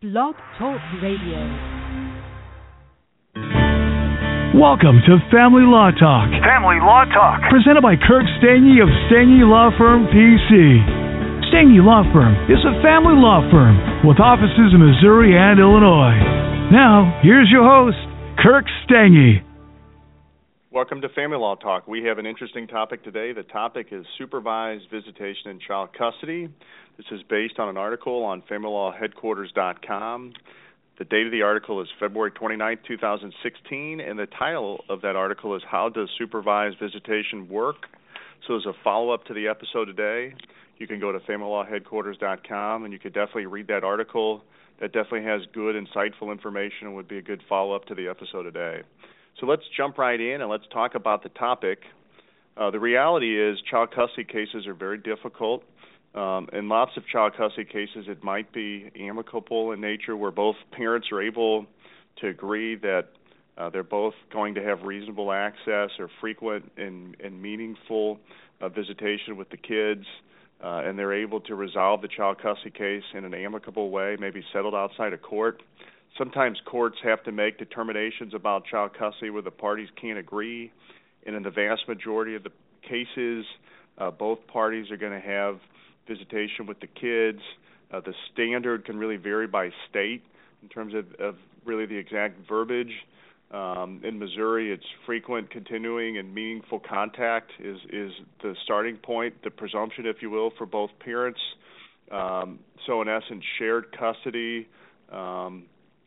Blog Talk Radio. Welcome to Family Law Talk, Family Law Talk. presented by Kirk Stange of Stange Law Firm PC. Stange Law Firm is a family law firm with offices in Missouri and Illinois. Now, here's your host, Kirk Stange. Welcome to Family Law Talk. We have an interesting topic today. The topic is supervised visitation in child custody. This is based on an article on FamilyLawHeadquarters.com. The date of the article is February 29, 2016, and the title of that article is How Does Supervised Visitation Work? So, as a follow up to the episode today, you can go to FamilyLawHeadquarters.com and you could definitely read that article. That definitely has good, insightful information and would be a good follow up to the episode today. So let's jump right in and let's talk about the topic. Uh, the reality is, child custody cases are very difficult. Um, in lots of child custody cases, it might be amicable in nature, where both parents are able to agree that uh, they're both going to have reasonable access or frequent and, and meaningful uh, visitation with the kids, uh, and they're able to resolve the child custody case in an amicable way, maybe settled outside of court. Sometimes courts have to make determinations about child custody where the parties can't agree, and in the vast majority of the cases, uh, both parties are going to have visitation with the kids. Uh, the standard can really vary by state in terms of, of really the exact verbiage. Um, in Missouri, it's frequent, continuing, and meaningful contact is is the starting point, the presumption, if you will, for both parents. Um, so, in essence, shared custody. Um,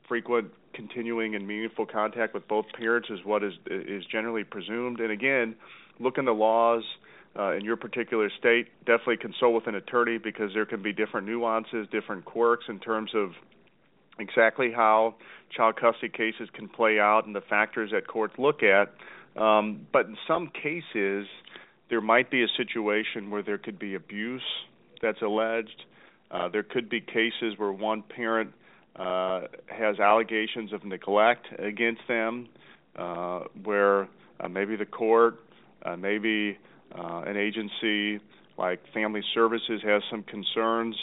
frequent, continuing, and meaningful contact with both parents is what is is generally presumed. And again, look in the laws uh, in your particular state. Definitely consult with an attorney because there can be different nuances, different quirks in terms of exactly how child custody cases can play out and the factors that courts look at. Um, but in some cases, there might be a situation where there could be abuse that's alleged. Uh, there could be cases where one parent uh, has allegations of neglect against them, uh, where uh, maybe the court, uh, maybe uh, an agency like Family Services has some concerns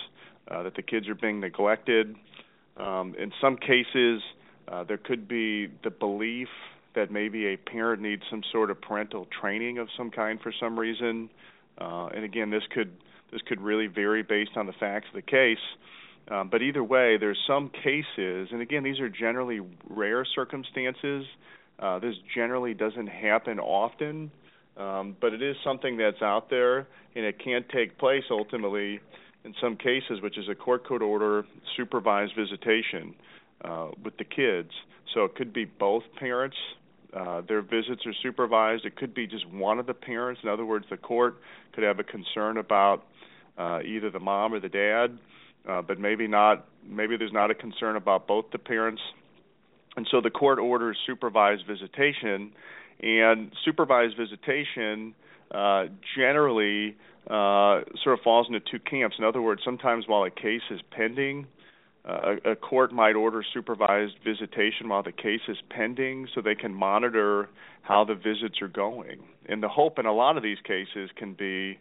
uh, that the kids are being neglected. Um, in some cases, uh, there could be the belief that maybe a parent needs some sort of parental training of some kind for some reason. Uh, and again, this could this could really vary based on the facts of the case. Um, but either way, there's some cases, and again, these are generally rare circumstances. Uh, this generally doesn't happen often, um, but it is something that's out there, and it can take place ultimately in some cases, which is a court could order supervised visitation uh, with the kids. So it could be both parents. Uh, their visits are supervised. It could be just one of the parents. In other words, the court could have a concern about uh, either the mom or the dad uh, but maybe not. Maybe there's not a concern about both the parents, and so the court orders supervised visitation, and supervised visitation uh, generally uh, sort of falls into two camps. In other words, sometimes while a case is pending, uh, a, a court might order supervised visitation while the case is pending so they can monitor how the visits are going. And the hope in a lot of these cases can be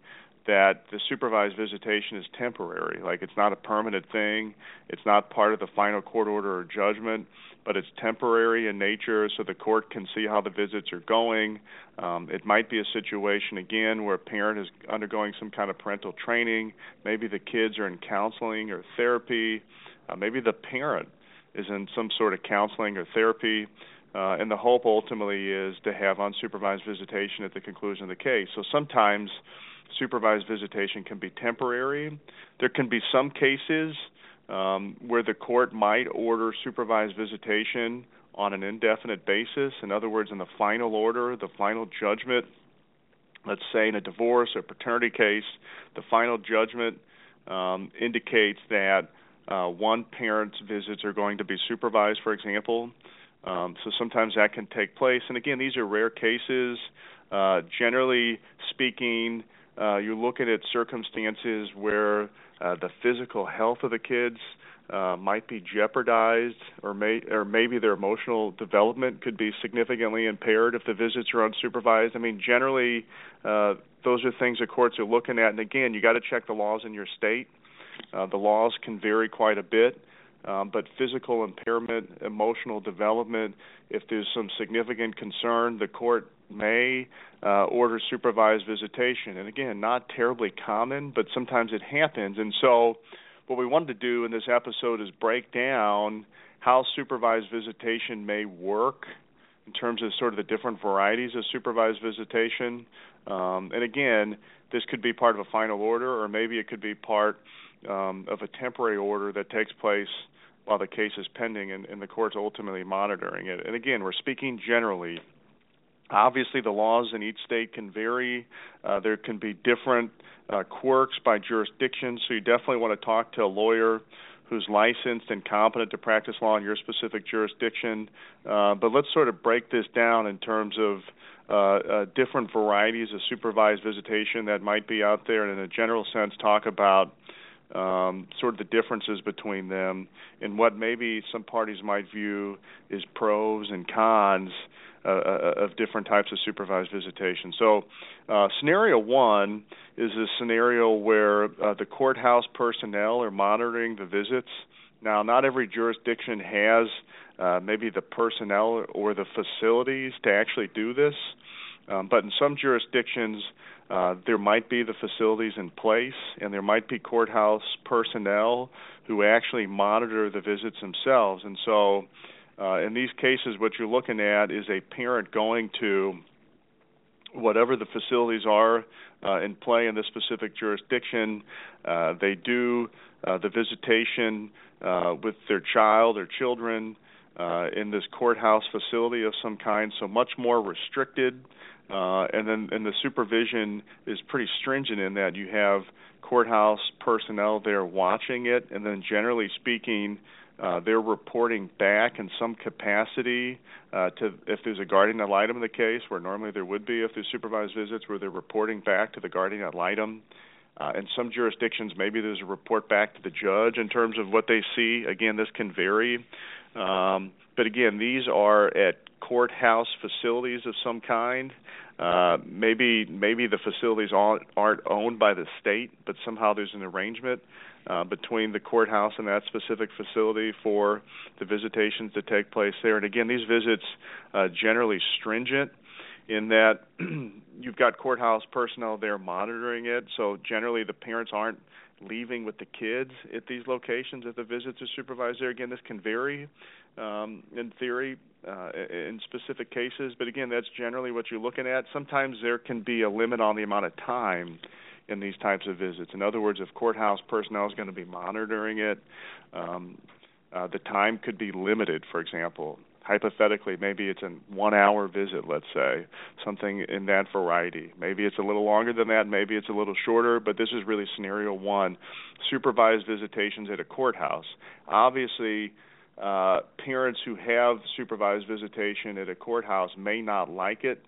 that the supervised visitation is temporary. Like it's not a permanent thing. It's not part of the final court order or judgment, but it's temporary in nature so the court can see how the visits are going. Um, it might be a situation, again, where a parent is undergoing some kind of parental training. Maybe the kids are in counseling or therapy. Uh, maybe the parent is in some sort of counseling or therapy. Uh, and the hope ultimately is to have unsupervised visitation at the conclusion of the case. So sometimes supervised visitation can be temporary. There can be some cases um, where the court might order supervised visitation on an indefinite basis. In other words, in the final order, the final judgment, let's say in a divorce or paternity case, the final judgment um, indicates that uh, one parent's visits are going to be supervised, for example. Um, so sometimes that can take place. And again, these are rare cases. Uh, generally speaking, uh, you're looking at circumstances where uh, the physical health of the kids uh, might be jeopardized, or may or maybe their emotional development could be significantly impaired if the visits are unsupervised. I mean, generally, uh, those are things the courts are looking at. And again, you got to check the laws in your state. Uh, the laws can vary quite a bit. um, but physical impairment, emotional development. If there's some significant concern, the court may uh, order supervised visitation. And again, not terribly common, but sometimes it happens. And so, what we wanted to do in this episode is break down how supervised visitation may work in terms of sort of the different varieties of supervised visitation. Um, and again, this could be part of a final order, or maybe it could be part um, of a temporary order that takes place while the case is pending and, and the court's ultimately monitoring it. And again, we're speaking generally. Obviously, the laws in each state can vary. Uh, there can be different uh, quirks by jurisdiction, so you definitely want to talk to a lawyer who's licensed and competent to practice law in your specific jurisdiction. Uh, but let's sort of break this down in terms of uh, uh, different varieties of supervised visitation that might be out there, and in a general sense, talk about um, sort of the differences between them and what maybe some parties might view as pros and cons uh, uh, of different types of supervised visitation. So, uh, scenario one is a scenario where uh, the courthouse personnel are monitoring the visits. Now, not every jurisdiction has uh, maybe the personnel or the facilities to actually do this, um, but in some jurisdictions, uh, there might be the facilities in place, and there might be courthouse personnel who actually monitor the visits themselves. And so, uh, in these cases, what you're looking at is a parent going to whatever the facilities are uh, in play in this specific jurisdiction. Uh, they do uh, the visitation uh, with their child or children in this courthouse facility of some kind, so much more restricted uh, and then and the supervision is pretty stringent in that you have courthouse personnel there watching it, and then generally speaking, uh, they're reporting back in some capacity uh, to if there's a guardian ad litem in the case, where normally there would be if there's supervised visits, where they're reporting back to the guardian ad litem. Uh, in some jurisdictions, maybe there's a report back to the judge in terms of what they see. Again, this can vary. Um, but again, these are at courthouse facilities of some kind. Uh, maybe maybe the facilities aren't, aren't owned by the state, but somehow there's an arrangement uh, between the courthouse and that specific facility for the visitations to take place there. And again, these visits uh, generally stringent in that you've got courthouse personnel there monitoring it. So generally, the parents aren't leaving with the kids at these locations if the visits are supervised there. Again, this can vary um, in theory uh, in specific cases, but again, that's generally what you're looking at. Sometimes there can be a limit on the amount of time in these types of visits. In other words, if courthouse personnel is going to be monitoring it, um, uh, the time could be limited. For example, hypothetically, maybe it's a one-hour visit, let's say, something in that variety. Maybe it's a little longer than that. Maybe it's a little shorter. But this is really scenario one: supervised visitations at a courthouse. Obviously uh, parents who have supervised visitation at a courthouse may not like it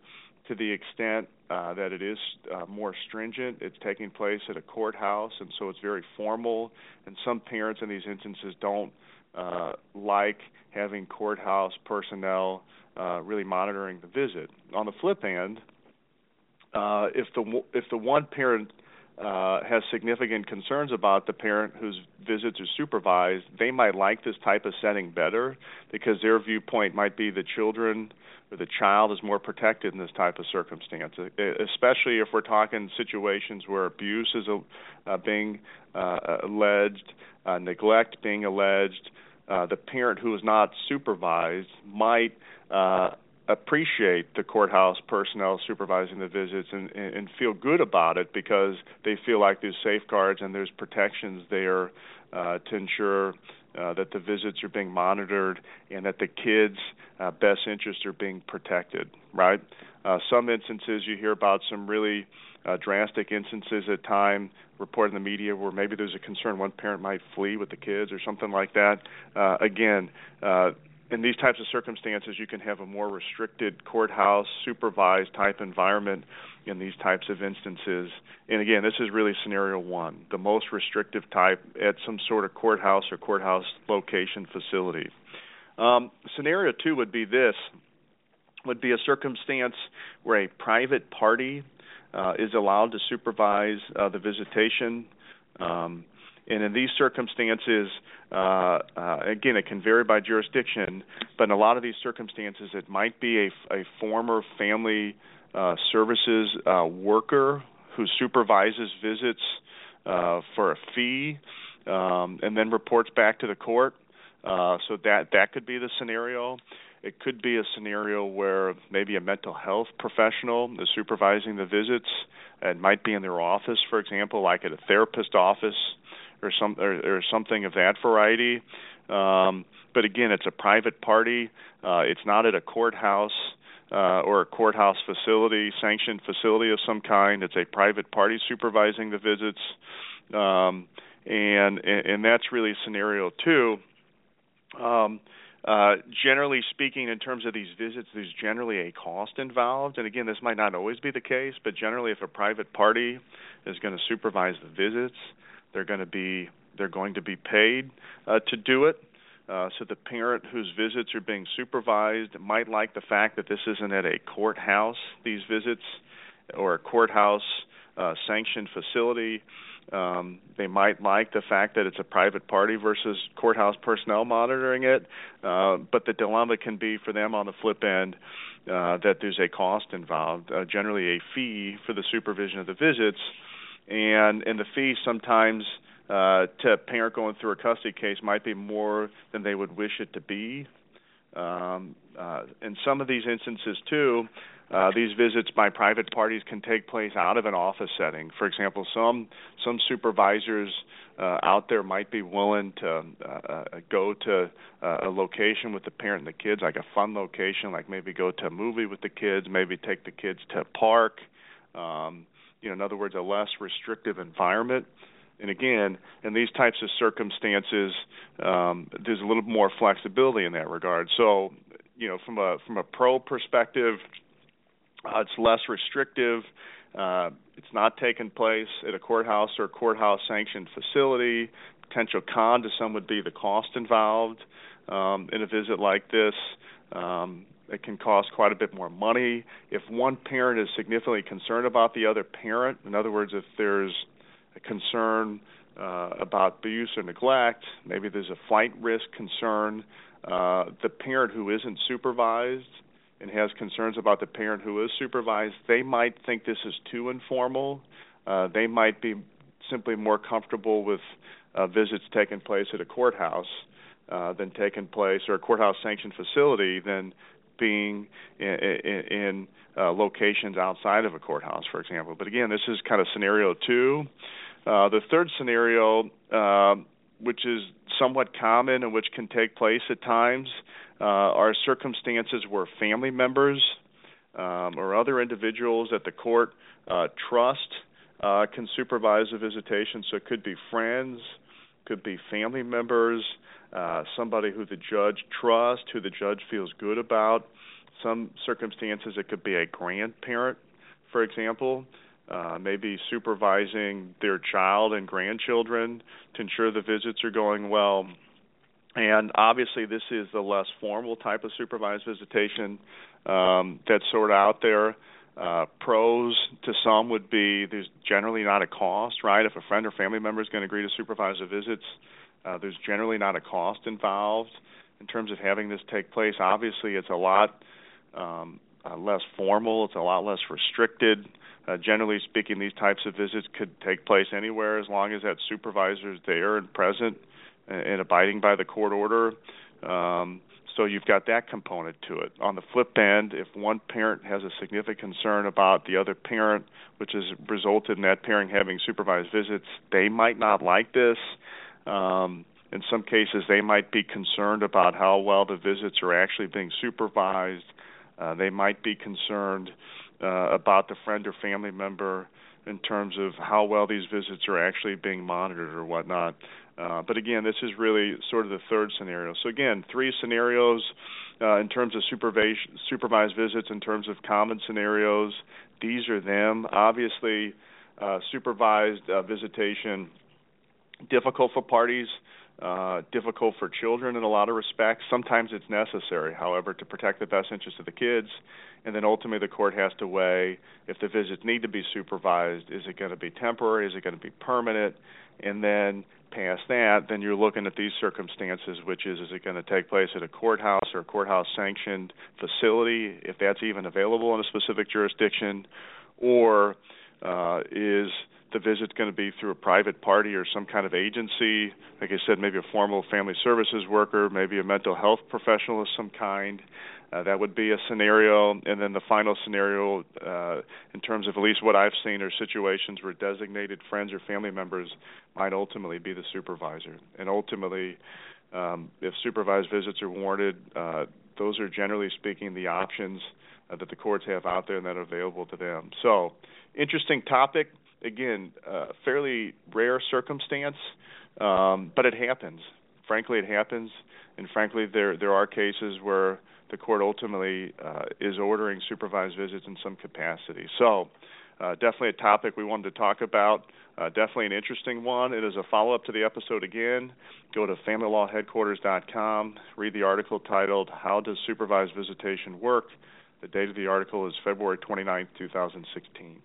to the extent uh, that it is uh, more stringent. It's taking place at a courthouse, and so it's very formal. And some parents in these instances don't uh, like having courthouse personnel uh, really monitoring the visit. On the flip hand, uh, if the if the one parent uh, has significant concerns about the parent whose visits are supervised, they might like this type of setting better because their viewpoint might be the children or the child is more protected in this type of circumstance, especially if we're talking situations where abuse is uh, being uh, alleged, uh, neglect being alleged. Uh, the parent who is not supervised might appreciate the courthouse personnel supervising the visits and, and feel good about it because they feel like there's safeguards and there's protections there uh, to ensure uh, that the visits are being monitored and that the kids' uh, best interests are being protected. Right? Uh, some instances you hear about some really uh, drastic instances at time reported in the media where maybe there's a concern one parent might flee with the kids or something like that. Uh, again, uh, in these types of circumstances, you can have a more restricted courthouse supervised type environment in these types of instances. And again, this is really scenario one, the most restrictive type at some sort of courthouse or courthouse location facility. Um, scenario two would be this would be a circumstance where a private party uh, is allowed to supervise uh, the visitation. Um, and in these circumstances, uh, uh, again, it can vary by jurisdiction, but in a lot of these circumstances, it might be a, a former family uh, services uh, worker who supervises visits uh, for a fee um, and then reports back to the court. Uh, so that that could be the scenario. It could be a scenario where maybe a mental health professional is supervising the visits. It might be in their office, for example, like at a therapist office or some or, or something of that variety. Um, but again, it's a private party. Uh, it's not at a courthouse uh, or a courthouse facility, sanctioned facility of some kind. It's a private party supervising the visits, um, and and that's really scenario two. Um, uh, generally speaking, in terms of these visits, there's generally a cost involved. And again, this might not always be the case, but generally, if a private party is going to supervise the visits, they're going to be they're going to be paid uh, to do it. Uh, so the parent whose visits are being supervised might like the fact that this isn't at a courthouse, these visits, or a courthouse uh, sanctioned facility. Um, they might like the fact that it's a private party versus courthouse personnel monitoring it, uh, but the dilemma can be for them on the flip end uh, that there's a cost involved, uh, generally a fee for the supervision of the visits, and and the fee sometimes uh, to a parent going through a custody case might be more than they would wish it to be. Um, uh, in some of these instances, too, uh, these visits by private parties can take place out of an office setting. For example, some some supervisors uh, out there might be willing to uh, uh, go to uh, a location with the parent and the kids, like a fun location, like maybe go to a movie with the kids, maybe take the kids to a park. Um, you know, in other words, a less restrictive environment. And again, in these types of circumstances, um, there's a little more flexibility in that regard. So, you know, from a from a pro perspective, uh, it's less restrictive. Uh, it's not taking place at a courthouse or courthouse sanctioned facility. Potential con to some would be the cost involved um, in a visit like this. Um, it can cost quite a bit more money. If one parent is significantly concerned about the other parent, in other words, if there's a concern uh, about abuse or neglect, maybe there's a flight risk concern, uh, the parent who isn't supervised and has concerns about the parent who is supervised, they might think this is too informal. Uh, they might be simply more comfortable with uh, visits taking place at a courthouse uh, than taking place or a courthouse sanctioned facility than being in, in, in uh, locations outside of a courthouse, for example. But again, this is kind of scenario two. Uh, the third scenario, uh, which is somewhat common and which can take place at times, uh, are circumstances where family members um, or other individuals that the court uh, trust uh, can supervise a visitation. So it could be friends, could be family members, uh, somebody who the judge trusts, who the judge feels good about. Some circumstances, it could be a grandparent, for example, uh, maybe supervising their child and grandchildren to ensure the visits are going well. And obviously, this is the less formal type of supervised visitation um, that's sort of out there. Uh, pros to some would be there's generally not a cost, right? If a friend or family member is going to agree to supervise the visits, uh, there's generally not a cost involved in terms of having this take place. Obviously, it's a lot um, uh, less formal. It's a lot less restricted. Uh, generally speaking, these types of visits could take place anywhere as long as that supervisor is there and present and, and abiding by the court order. Um, so you've got that component to it. On the flip end, if one parent has a significant concern about the other parent, which has resulted in that parent having supervised visits, they might not like this. Um, in some cases, they might be concerned about how well the visits are actually being supervised. Uh, they might be concerned uh, about the friend or family member in terms of how well these visits are actually being monitored or whatnot. Uh, but again, this is really sort of the third scenario. So again, three scenarios uh, in terms of supervision, supervised visits, in terms of common scenarios. These are them. Obviously, uh, supervised uh, visitation difficult for parties uh, difficult for children in a lot of respects. Sometimes it's necessary, however, to protect the best interest of the kids. And then ultimately, the court has to weigh if the visits need to be supervised. Is it going to be temporary? Is it going to be permanent? And then past that, then you're looking at these circumstances, which is, is it going to take place at a courthouse or a courthouse sanctioned facility, if that's even available in a specific jurisdiction, or uh, is the visit going to be through a private party or some kind of agency? Like I said, maybe a formal family services worker, maybe a mental health professional of some kind. Uh, that would be a scenario, and then the final scenario, uh, in terms of at least what I've seen, are situations where designated friends or family members might ultimately be the supervisor. And ultimately, um, if supervised visits are warranted, uh, those are generally speaking the options uh, that the courts have out there and that are available to them. So, interesting topic. Again, uh, fairly rare circumstance, um, but it happens. Frankly, it happens, and frankly, there there are cases where the court ultimately uh, is ordering supervised visits in some capacity. So, uh, definitely a topic we wanted to talk about. Uh, definitely an interesting one. It is a follow up to the episode again. Go to familylawheadquarters.com, read the article titled How Does Supervised Visitation Work? The date of the article is February 29, 2016.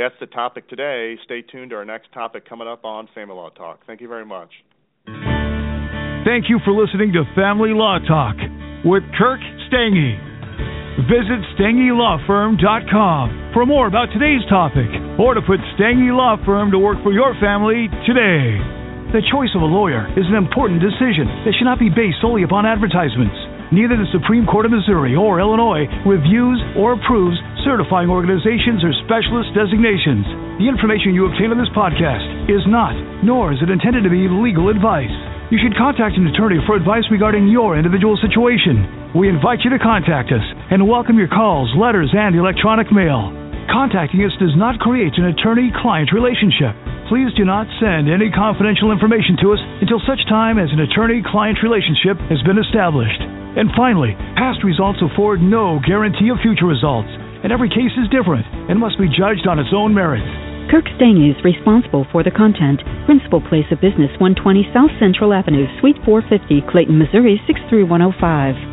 That's the topic today. Stay tuned to our next topic coming up on Family Law Talk. Thank you very much. Thank you for listening to Family Law Talk with Kirk Stange. Visit StangeLawFirm.com for more about today's topic or to put Stange Law Firm to work for your family today. The choice of a lawyer is an important decision that should not be based solely upon advertisements. Neither the Supreme Court of Missouri or Illinois reviews or approves certifying organizations or specialist designations. The information you obtain on this podcast is not, nor is it intended to be legal advice you should contact an attorney for advice regarding your individual situation. We invite you to contact us and welcome your calls, letters, and electronic mail. Contacting us does not create an attorney client relationship. Please do not send any confidential information to us until such time as an attorney client relationship has been established. And finally, past results afford no guarantee of future results, and every case is different and must be judged on its own merits. Kirk Stange is responsible for the content. Principal place of business 120 South Central Avenue, Suite 450, Clayton, Missouri 63105.